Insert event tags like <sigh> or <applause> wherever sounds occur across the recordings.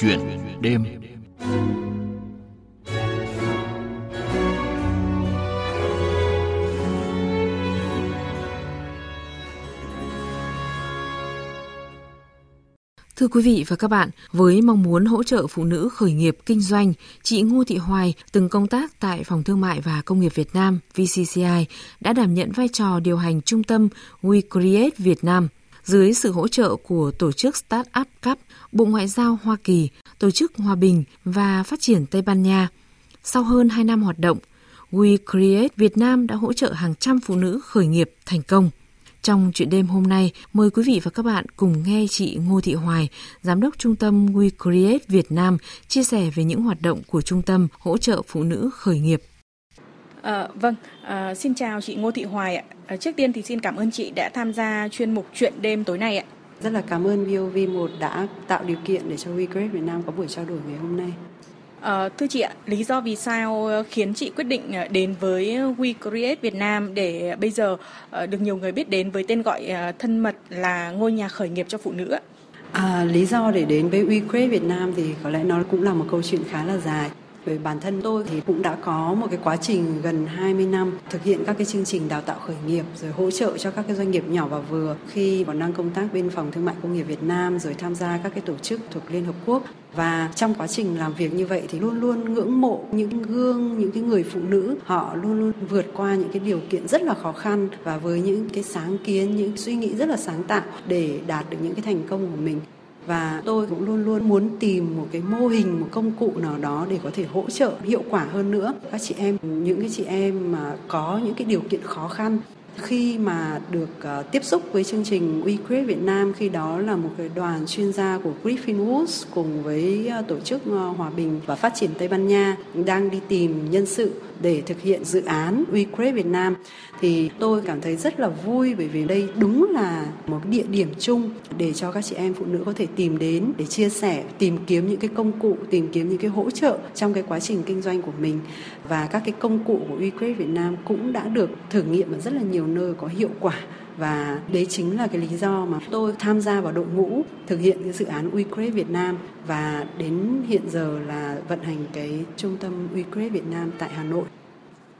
chuyện đêm. Thưa quý vị và các bạn, với mong muốn hỗ trợ phụ nữ khởi nghiệp kinh doanh, chị Ngô Thị Hoài từng công tác tại Phòng Thương mại và Công nghiệp Việt Nam VCCI đã đảm nhận vai trò điều hành trung tâm WeCreate Việt Nam dưới sự hỗ trợ của tổ chức Startup Cup, Bộ Ngoại giao Hoa Kỳ, Tổ chức Hòa bình và Phát triển Tây Ban Nha. Sau hơn 2 năm hoạt động, We Create Việt Nam đã hỗ trợ hàng trăm phụ nữ khởi nghiệp thành công. Trong chuyện đêm hôm nay, mời quý vị và các bạn cùng nghe chị Ngô Thị Hoài, Giám đốc Trung tâm We Create Việt Nam, chia sẻ về những hoạt động của trung tâm hỗ trợ phụ nữ khởi nghiệp. À, vâng, à, xin chào chị Ngô Thị Hoài ạ. À, trước tiên thì xin cảm ơn chị đã tham gia chuyên mục chuyện đêm tối nay ạ. Rất là cảm ơn VOV1 đã tạo điều kiện để cho We Create Việt Nam có buổi trao đổi ngày hôm nay. À, thưa chị ạ, lý do vì sao khiến chị quyết định đến với We Create Việt Nam để bây giờ được nhiều người biết đến với tên gọi thân mật là ngôi nhà khởi nghiệp cho phụ nữ ạ? À, lý do để đến với We Create Việt Nam thì có lẽ nó cũng là một câu chuyện khá là dài. Về bản thân tôi thì cũng đã có một cái quá trình gần 20 năm thực hiện các cái chương trình đào tạo khởi nghiệp, rồi hỗ trợ cho các cái doanh nghiệp nhỏ và vừa. Khi còn đang công tác bên phòng thương mại công nghiệp Việt Nam, rồi tham gia các cái tổ chức thuộc Liên Hợp Quốc. Và trong quá trình làm việc như vậy thì luôn luôn ngưỡng mộ những gương, những cái người phụ nữ. Họ luôn luôn vượt qua những cái điều kiện rất là khó khăn và với những cái sáng kiến, những suy nghĩ rất là sáng tạo để đạt được những cái thành công của mình và tôi cũng luôn luôn muốn tìm một cái mô hình một công cụ nào đó để có thể hỗ trợ hiệu quả hơn nữa. Các chị em những cái chị em mà có những cái điều kiện khó khăn khi mà được uh, tiếp xúc với chương trình WeCreate Việt Nam khi đó là một cái đoàn chuyên gia của Griffin Woods cùng với uh, tổ chức uh, Hòa bình và Phát triển Tây Ban Nha đang đi tìm nhân sự để thực hiện dự án WeCreate Việt Nam thì tôi cảm thấy rất là vui bởi vì đây đúng là một địa điểm chung để cho các chị em phụ nữ có thể tìm đến để chia sẻ, tìm kiếm những cái công cụ, tìm kiếm những cái hỗ trợ trong cái quá trình kinh doanh của mình. Và các cái công cụ của WeCreate Việt Nam cũng đã được thử nghiệm ở rất là nhiều nơi có hiệu quả. Và đấy chính là cái lý do mà tôi tham gia vào đội ngũ thực hiện cái dự án WeCreate Việt Nam. Và đến hiện giờ là vận hành cái trung tâm WeCreate Việt Nam tại Hà Nội.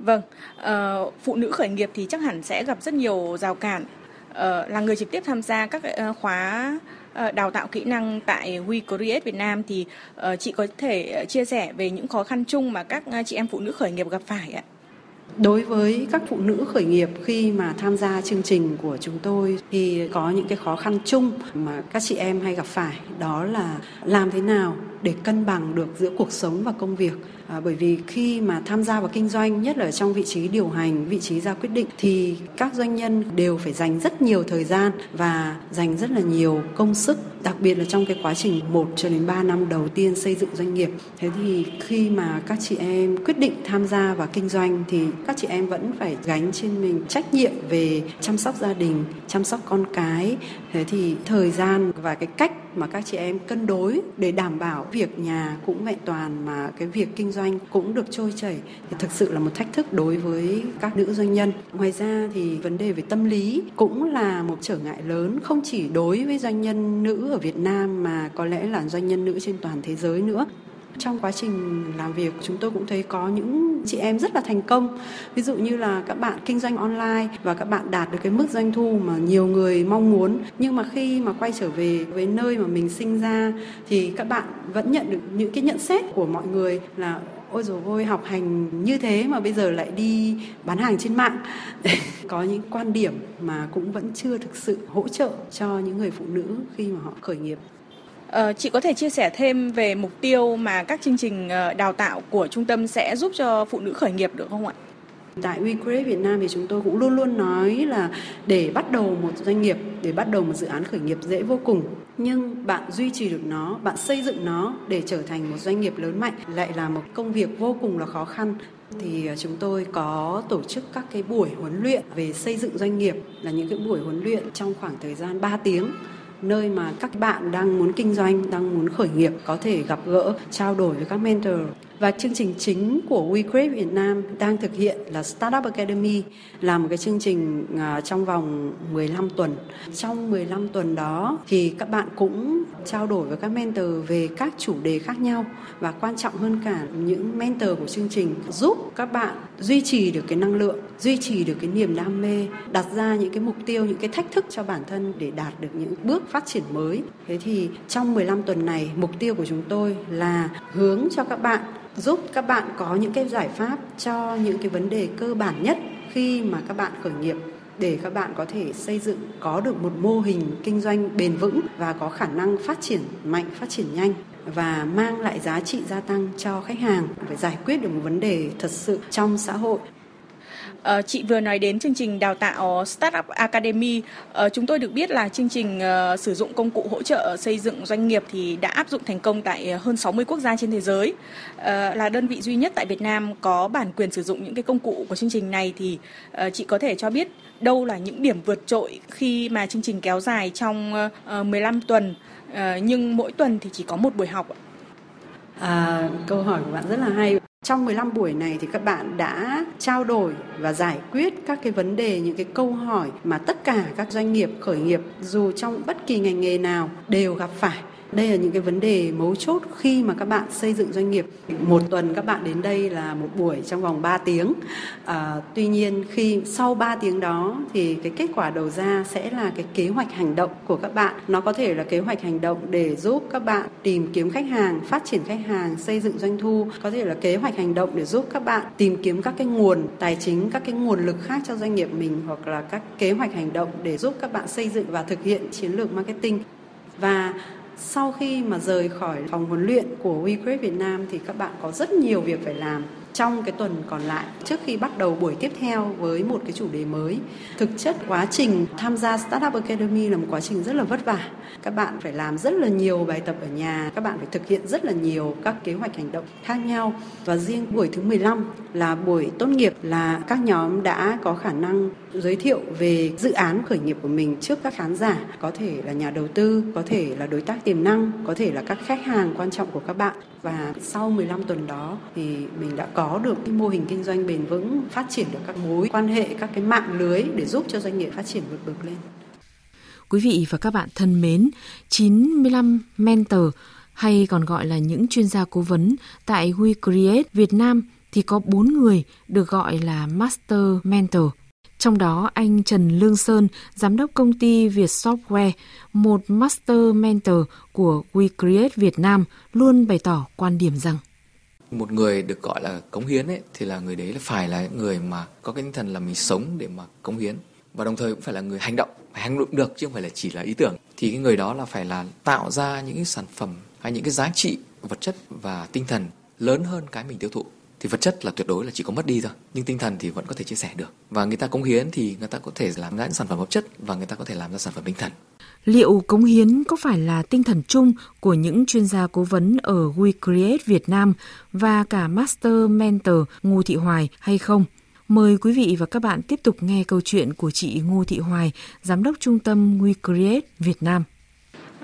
Vâng, uh, phụ nữ khởi nghiệp thì chắc hẳn sẽ gặp rất nhiều rào cản. Uh, là người trực tiếp tham gia các uh, khóa uh, đào tạo kỹ năng tại We Create Việt Nam thì uh, chị có thể chia sẻ về những khó khăn chung mà các uh, chị em phụ nữ khởi nghiệp gặp phải ạ? Đối với các phụ nữ khởi nghiệp khi mà tham gia chương trình của chúng tôi thì có những cái khó khăn chung mà các chị em hay gặp phải đó là làm thế nào để cân bằng được giữa cuộc sống và công việc à, bởi vì khi mà tham gia vào kinh doanh nhất là trong vị trí điều hành vị trí ra quyết định thì các doanh nhân đều phải dành rất nhiều thời gian và dành rất là nhiều công sức đặc biệt là trong cái quá trình 1 cho đến 3 năm đầu tiên xây dựng doanh nghiệp. Thế thì khi mà các chị em quyết định tham gia vào kinh doanh thì các chị em vẫn phải gánh trên mình trách nhiệm về chăm sóc gia đình chăm sóc con cái thế thì thời gian và cái cách mà các chị em cân đối để đảm bảo việc nhà cũng vẹn toàn mà cái việc kinh doanh cũng được trôi chảy thì thực sự là một thách thức đối với các nữ doanh nhân. Ngoài ra thì vấn đề về tâm lý cũng là một trở ngại lớn, không chỉ đối với doanh nhân nữ ở Việt Nam mà có lẽ là doanh nhân nữ trên toàn thế giới nữa trong quá trình làm việc, chúng tôi cũng thấy có những chị em rất là thành công. Ví dụ như là các bạn kinh doanh online và các bạn đạt được cái mức doanh thu mà nhiều người mong muốn. Nhưng mà khi mà quay trở về với nơi mà mình sinh ra thì các bạn vẫn nhận được những cái nhận xét của mọi người là, ôi dồi ôi, học hành như thế mà bây giờ lại đi bán hàng trên mạng. <laughs> Có những quan điểm mà cũng vẫn chưa thực sự hỗ trợ cho những người phụ nữ khi mà họ khởi nghiệp. Ờ, chị có thể chia sẻ thêm về mục tiêu mà các chương trình ờ, đào tạo của trung tâm sẽ giúp cho phụ nữ khởi nghiệp được không ạ? Tại WeCreate Việt Nam thì chúng tôi cũng luôn luôn nói là để bắt đầu một doanh nghiệp, để bắt đầu một dự án khởi nghiệp dễ vô cùng. Nhưng bạn duy trì được nó, bạn xây dựng nó để trở thành một doanh nghiệp lớn mạnh lại là một công việc vô cùng là khó khăn thì ờ, chúng tôi có tổ chức các cái buổi huấn luyện về xây dựng doanh nghiệp là những cái buổi huấn luyện trong khoảng thời gian 3 tiếng nơi mà các bạn đang muốn kinh doanh, đang muốn khởi nghiệp có thể gặp gỡ, trao đổi với các mentor. Và chương trình chính của WeCreate Việt Nam đang thực hiện là Startup Academy là một cái chương trình à, trong vòng 15 tuần. Trong 15 tuần đó thì các bạn cũng trao đổi với các mentor về các chủ đề khác nhau và quan trọng hơn cả những mentor của chương trình giúp các bạn duy trì được cái năng lượng, duy trì được cái niềm đam mê, đặt ra những cái mục tiêu, những cái thách thức cho bản thân để đạt được những bước phát triển mới. Thế thì trong 15 tuần này, mục tiêu của chúng tôi là hướng cho các bạn giúp các bạn có những cái giải pháp cho những cái vấn đề cơ bản nhất khi mà các bạn khởi nghiệp để các bạn có thể xây dựng có được một mô hình kinh doanh bền vững và có khả năng phát triển mạnh, phát triển nhanh và mang lại giá trị gia tăng cho khách hàng. Để giải quyết được một vấn đề thật sự trong xã hội. Uh, chị vừa nói đến chương trình đào tạo Startup Academy. Uh, chúng tôi được biết là chương trình uh, sử dụng công cụ hỗ trợ xây dựng doanh nghiệp thì đã áp dụng thành công tại hơn 60 quốc gia trên thế giới. Uh, là đơn vị duy nhất tại Việt Nam có bản quyền sử dụng những cái công cụ của chương trình này thì uh, chị có thể cho biết đâu là những điểm vượt trội khi mà chương trình kéo dài trong uh, 15 tuần uh, nhưng mỗi tuần thì chỉ có một buổi học. À, câu hỏi của bạn rất là hay. Trong 15 buổi này thì các bạn đã trao đổi và giải quyết các cái vấn đề, những cái câu hỏi mà tất cả các doanh nghiệp khởi nghiệp dù trong bất kỳ ngành nghề nào đều gặp phải đây là những cái vấn đề mấu chốt khi mà các bạn xây dựng doanh nghiệp. Một tuần các bạn đến đây là một buổi trong vòng 3 tiếng. À, tuy nhiên khi sau 3 tiếng đó thì cái kết quả đầu ra sẽ là cái kế hoạch hành động của các bạn. Nó có thể là kế hoạch hành động để giúp các bạn tìm kiếm khách hàng, phát triển khách hàng, xây dựng doanh thu. Có thể là kế hoạch hành động để giúp các bạn tìm kiếm các cái nguồn tài chính, các cái nguồn lực khác cho doanh nghiệp mình hoặc là các kế hoạch hành động để giúp các bạn xây dựng và thực hiện chiến lược marketing. Và sau khi mà rời khỏi phòng huấn luyện của WeCreate Việt Nam thì các bạn có rất nhiều việc phải làm trong cái tuần còn lại trước khi bắt đầu buổi tiếp theo với một cái chủ đề mới. Thực chất quá trình tham gia Startup Academy là một quá trình rất là vất vả. Các bạn phải làm rất là nhiều bài tập ở nhà, các bạn phải thực hiện rất là nhiều các kế hoạch hành động khác nhau. Và riêng buổi thứ 15 là buổi tốt nghiệp là các nhóm đã có khả năng giới thiệu về dự án khởi nghiệp của mình trước các khán giả, có thể là nhà đầu tư, có thể là đối tác tiềm năng, có thể là các khách hàng quan trọng của các bạn và sau 15 tuần đó thì mình đã có có được cái mô hình kinh doanh bền vững, phát triển được các mối quan hệ, các cái mạng lưới để giúp cho doanh nghiệp phát triển vượt bậc lên. Quý vị và các bạn thân mến, 95 mentor hay còn gọi là những chuyên gia cố vấn tại WeCreate Việt Nam thì có 4 người được gọi là Master Mentor. Trong đó, anh Trần Lương Sơn, giám đốc công ty Việt Software, một Master Mentor của WeCreate Việt Nam, luôn bày tỏ quan điểm rằng một người được gọi là cống hiến ấy, thì là người đấy là phải là người mà có cái tinh thần là mình sống để mà cống hiến. Và đồng thời cũng phải là người hành động, phải hành động được chứ không phải là chỉ là ý tưởng. Thì cái người đó là phải là tạo ra những cái sản phẩm hay những cái giá trị vật chất và tinh thần lớn hơn cái mình tiêu thụ. Thì vật chất là tuyệt đối là chỉ có mất đi thôi, nhưng tinh thần thì vẫn có thể chia sẻ được. Và người ta cống hiến thì người ta có thể làm ra những sản phẩm vật chất và người ta có thể làm ra sản phẩm tinh thần. Liệu cống hiến có phải là tinh thần chung của những chuyên gia cố vấn ở WeCreate Việt Nam và cả Master Mentor Ngô Thị Hoài hay không? Mời quý vị và các bạn tiếp tục nghe câu chuyện của chị Ngô Thị Hoài, Giám đốc Trung tâm WeCreate Việt Nam.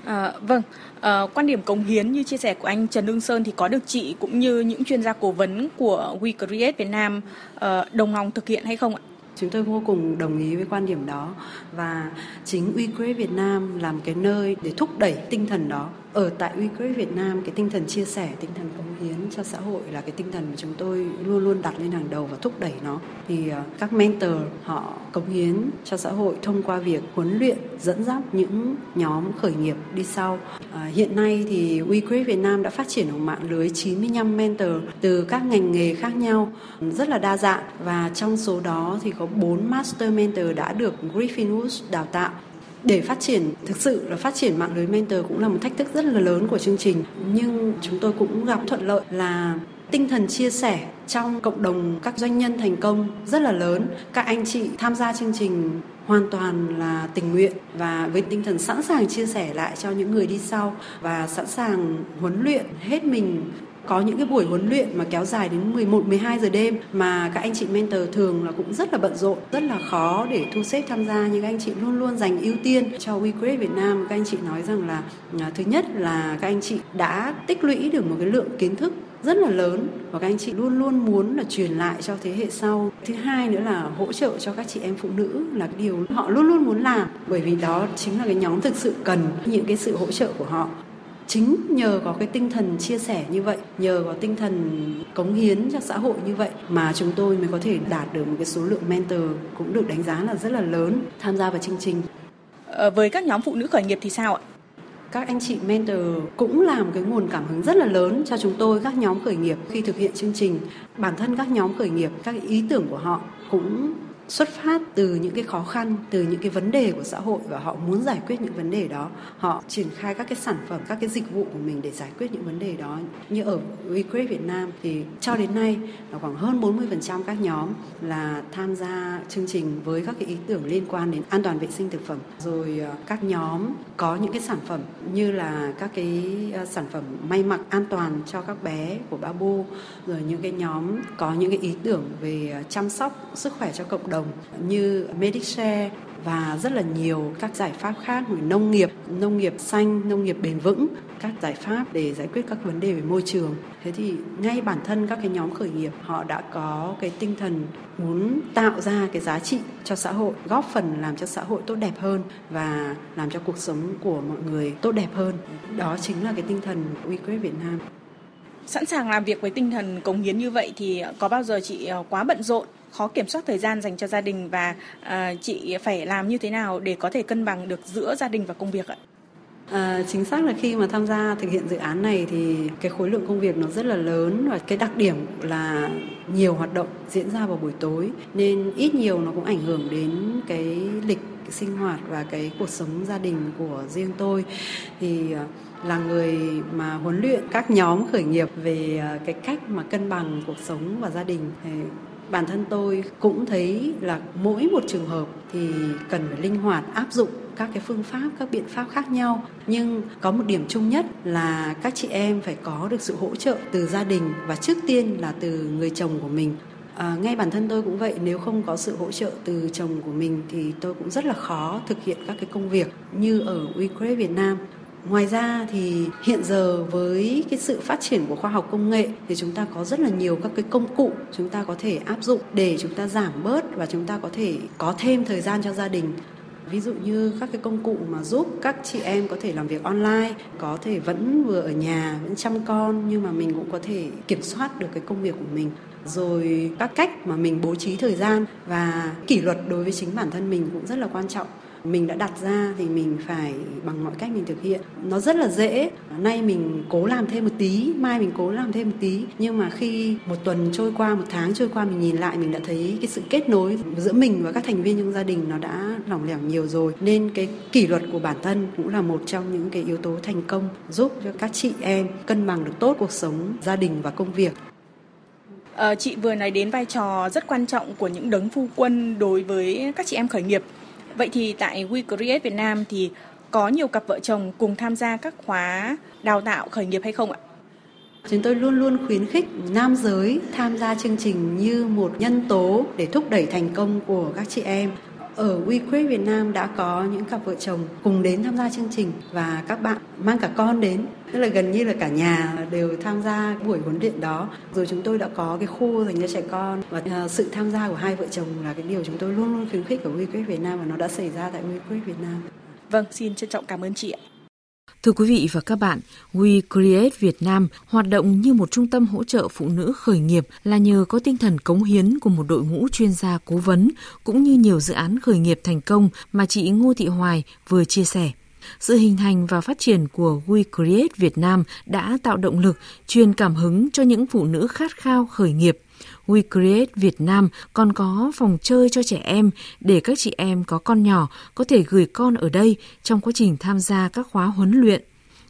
À, vâng, à, quan điểm cống hiến như chia sẻ của anh Trần Lương Sơn thì có được chị cũng như những chuyên gia cố vấn của WeCreate Việt Nam à, đồng lòng thực hiện hay không ạ? Chúng tôi vô cùng đồng ý với quan điểm đó. Và chính WeCreate Việt Nam làm cái nơi để thúc đẩy tinh thần đó ở tại WeCreate Việt Nam cái tinh thần chia sẻ tinh thần cống hiến cho xã hội là cái tinh thần mà chúng tôi luôn luôn đặt lên hàng đầu và thúc đẩy nó. Thì ờ, các mentor họ cống hiến cho xã hội thông qua việc huấn luyện dẫn dắt những nhóm khởi nghiệp đi sau. À, hiện nay thì WeCreate Việt Nam đã phát triển một mạng lưới 95 mentor từ các ngành nghề khác nhau rất là đa dạng. Và trong số đó thì có 4 master mentor đã được Griffin Woods đào tạo để phát triển, thực sự là phát triển mạng lưới mentor cũng là một thách thức rất là lớn của chương trình. Nhưng chúng tôi cũng gặp thuận lợi là tinh thần chia sẻ trong cộng đồng các doanh nhân thành công rất là lớn. Các anh chị tham gia chương trình hoàn toàn là tình nguyện và với tinh thần sẵn sàng chia sẻ lại cho những người đi sau và sẵn sàng huấn luyện hết mình. Có những cái buổi huấn luyện mà kéo dài đến 11 12 giờ đêm mà các anh chị mentor thường là cũng rất là bận rộn, rất là khó để thu xếp tham gia. Nhưng các anh chị luôn luôn dành ưu tiên cho WeCreate Việt Nam. Các anh chị nói rằng là à, thứ nhất là các anh chị đã tích lũy được một cái lượng kiến thức rất là lớn và các anh chị luôn luôn muốn là truyền lại cho thế hệ sau. Thứ hai nữa là hỗ trợ cho các chị em phụ nữ là điều họ luôn luôn muốn làm, bởi vì đó chính là cái nhóm thực sự cần những cái sự hỗ trợ của họ. Chính nhờ có cái tinh thần chia sẻ như vậy, nhờ có tinh thần cống hiến cho xã hội như vậy mà chúng tôi mới có thể đạt được một cái số lượng mentor cũng được đánh giá là rất là lớn, tham gia vào chương trình. Ờ, với các nhóm phụ nữ khởi nghiệp thì sao ạ? Các anh chị mentor cũng làm cái nguồn cảm hứng rất là lớn cho chúng tôi, các nhóm khởi nghiệp khi thực hiện chương trình. Bản thân các nhóm khởi nghiệp, các ý tưởng của họ cũng xuất phát từ những cái khó khăn, từ những cái vấn đề của xã hội và họ muốn giải quyết những vấn đề đó. Họ triển khai các cái sản phẩm, các cái dịch vụ của mình để giải quyết những vấn đề đó. Như ở WeCreate Việt Nam thì cho đến nay là khoảng hơn 40% các nhóm là tham gia chương trình với các cái ý tưởng liên quan đến an toàn vệ sinh thực phẩm. Rồi ờ, các nhóm có những cái sản phẩm như là các cái ờ, sản phẩm may mặc an toàn cho các bé của Babu rồi những cái nhóm có những cái ý tưởng về ờ, chăm sóc sức khỏe cho cộng đồng đồng như Medicare và rất là nhiều các giải pháp khác như nông nghiệp, nông nghiệp xanh, nông nghiệp bền vững, các giải pháp để giải quyết các vấn đề về môi trường. Thế thì ngay bản thân các cái nhóm khởi nghiệp họ đã có cái tinh thần muốn tạo ra cái giá trị cho xã hội, góp phần làm cho xã hội tốt đẹp hơn và làm cho cuộc sống của mọi người tốt đẹp hơn. Đó chính là cái tinh thần uy Create Việt Nam. Sẵn sàng làm việc với tinh thần cống hiến như vậy thì có bao giờ chị ờ, quá bận rộn khó kiểm soát thời gian dành cho gia đình và uh, chị phải làm như thế nào để có thể cân bằng được giữa gia đình và công việc ạ? À, chính xác là khi mà tham gia thực hiện dự án này thì cái khối lượng công việc nó rất là lớn và cái đặc điểm là nhiều hoạt động diễn ra vào buổi tối nên ít nhiều nó cũng ảnh hưởng đến cái lịch cái sinh hoạt và cái cuộc sống gia đình của riêng tôi. Thì ờ, là người mà huấn luyện các nhóm khởi nghiệp về ờ, cái cách mà cân bằng cuộc sống và gia đình. Thì bản thân tôi cũng thấy là mỗi một trường hợp thì cần phải linh hoạt, áp dụng các cái phương pháp, các biện pháp khác nhau. Nhưng có một điểm chung nhất là các chị em phải có được sự hỗ trợ từ gia đình và trước tiên là từ người chồng của mình. À, ngay bản thân tôi cũng vậy nếu không có sự hỗ trợ từ chồng của mình thì tôi cũng rất là khó thực hiện các cái công việc như ở WeCreate Việt Nam. Ngoài ra thì hiện giờ với cái sự phát triển của khoa học công nghệ thì chúng ta có rất là nhiều các cái công cụ chúng ta có thể áp dụng để chúng ta giảm bớt và chúng ta có thể có thêm thời gian cho gia đình. Ví dụ như các cái công cụ mà giúp các chị em có thể làm việc online có thể vẫn vừa ở nhà vẫn chăm con nhưng mà mình cũng có thể kiểm soát được cái công việc của mình rồi các cách mà mình bố trí thời gian và kỷ luật đối với chính bản thân mình cũng rất là quan trọng. Mình đã đặt ra thì mình phải bằng mọi cách mình thực hiện. Nó rất là dễ. Nay mình cố làm thêm một tí, mai mình cố làm thêm một tí. Nhưng mà khi một tuần trôi qua, một tháng trôi qua mình nhìn lại, mình đã thấy cái sự kết nối giữa mình và các thành viên trong gia đình nó đã lỏng lẻo nhiều rồi. Nên cái kỷ luật của bản thân cũng là một trong những cái yếu tố thành công giúp cho các chị em cân bằng được tốt cuộc sống, gia đình và công việc. À, chị vừa nói đến vai trò rất quan trọng của những đấng phu quân đối với các chị em khởi nghiệp Vậy thì tại We Create Việt Nam thì có nhiều cặp vợ chồng cùng tham gia các khóa đào tạo khởi nghiệp hay không ạ? Chúng tôi luôn luôn khuyến khích nam giới tham gia chương trình như một nhân tố để thúc đẩy thành công của các chị em. Ở WeCreate Việt Nam đã có những cặp vợ chồng cùng đến tham gia chương trình và các bạn mang cả con đến tức là gần như là cả nhà đều tham gia buổi huấn luyện đó rồi chúng tôi đã có cái khu dành cho trẻ con và ờ, sự tham gia của hai vợ chồng là cái điều chúng tôi luôn luôn khuyến khích ở WeCreate Việt Nam và nó đã xảy ra tại WeCreate Việt Nam. Vâng, xin trân trọng cảm ơn chị ạ. Thưa quý vị và các bạn, We Create Việt Nam hoạt động như một trung tâm hỗ trợ phụ nữ khởi nghiệp là nhờ có tinh thần cống hiến của một đội ngũ chuyên gia cố vấn cũng như nhiều dự án khởi nghiệp thành công mà chị Ngô Thị Hoài vừa chia sẻ. Sự hình thành và phát triển của We Create Việt Nam đã tạo động lực, truyền cảm hứng cho những phụ nữ khát khao khởi nghiệp WeCreate Việt Nam còn có phòng chơi cho trẻ em để các chị em có con nhỏ có thể gửi con ở đây trong quá trình tham gia các khóa huấn luyện.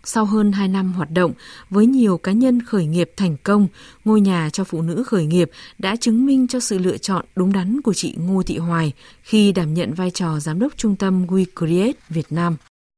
Sau hơn 2 năm hoạt động, với nhiều cá nhân khởi nghiệp thành công, ngôi nhà cho phụ nữ khởi nghiệp đã chứng minh cho sự lựa chọn đúng đắn của chị Ngô Thị Hoài khi đảm nhận vai trò giám đốc trung tâm WeCreate Việt Nam.